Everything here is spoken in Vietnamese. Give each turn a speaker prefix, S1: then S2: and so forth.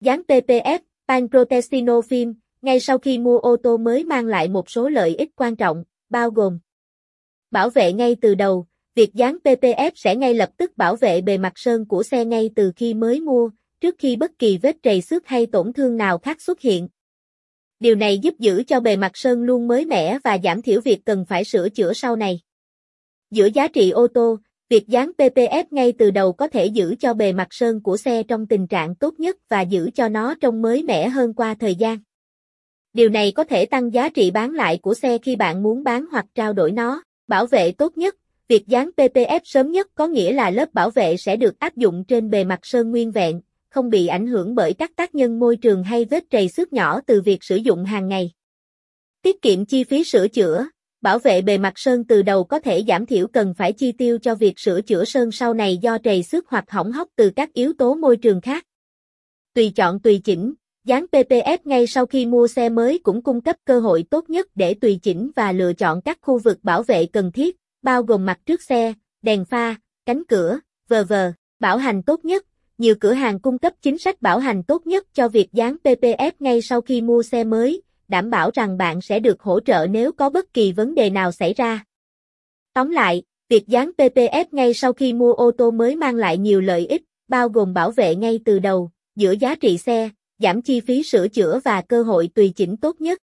S1: Dán PPF, Pancrotestino Film, ngay sau khi mua ô tô mới mang lại một số lợi ích quan trọng, bao gồm Bảo vệ ngay từ đầu, việc dán PPF sẽ ngay lập tức bảo vệ bề mặt sơn của xe ngay từ khi mới mua, trước khi bất kỳ vết trầy xước hay tổn thương nào khác xuất hiện. Điều này giúp giữ cho bề mặt sơn luôn mới mẻ và giảm thiểu việc cần phải sửa chữa sau này. Giữa giá trị ô tô, việc dán PPF ngay từ đầu có thể giữ cho bề mặt sơn của xe trong tình trạng tốt nhất và giữ cho nó trông mới mẻ hơn qua thời gian. Điều này có thể tăng giá trị bán lại của xe khi bạn muốn bán hoặc trao đổi nó. Bảo vệ tốt nhất, việc dán PPF sớm nhất có nghĩa là lớp bảo vệ sẽ được áp dụng trên bề mặt sơn nguyên vẹn, không bị ảnh hưởng bởi các tác nhân môi trường hay vết trầy xước nhỏ từ việc sử dụng hàng ngày. Tiết kiệm chi phí sửa chữa, bảo vệ bề mặt sơn từ đầu có thể giảm thiểu cần phải chi tiêu cho việc sửa chữa sơn sau này do trầy xước hoặc hỏng hóc từ các yếu tố môi trường khác. Tùy chọn tùy chỉnh, dán PPF ngay sau khi mua xe mới cũng cung cấp cơ hội tốt nhất để tùy chỉnh và lựa chọn các khu vực bảo vệ cần thiết, bao gồm mặt trước xe, đèn pha, cánh cửa, v.v. Bảo hành tốt nhất, nhiều cửa hàng cung cấp chính sách bảo hành tốt nhất cho việc dán PPF ngay sau khi mua xe mới, đảm bảo rằng bạn sẽ được hỗ trợ nếu có bất kỳ vấn đề nào xảy ra. Tóm lại, việc dán PPF ngay sau khi mua ô tô mới mang lại nhiều lợi ích, bao gồm bảo vệ ngay từ đầu, giữa giá trị xe, giảm chi phí sửa chữa và cơ hội tùy chỉnh tốt nhất.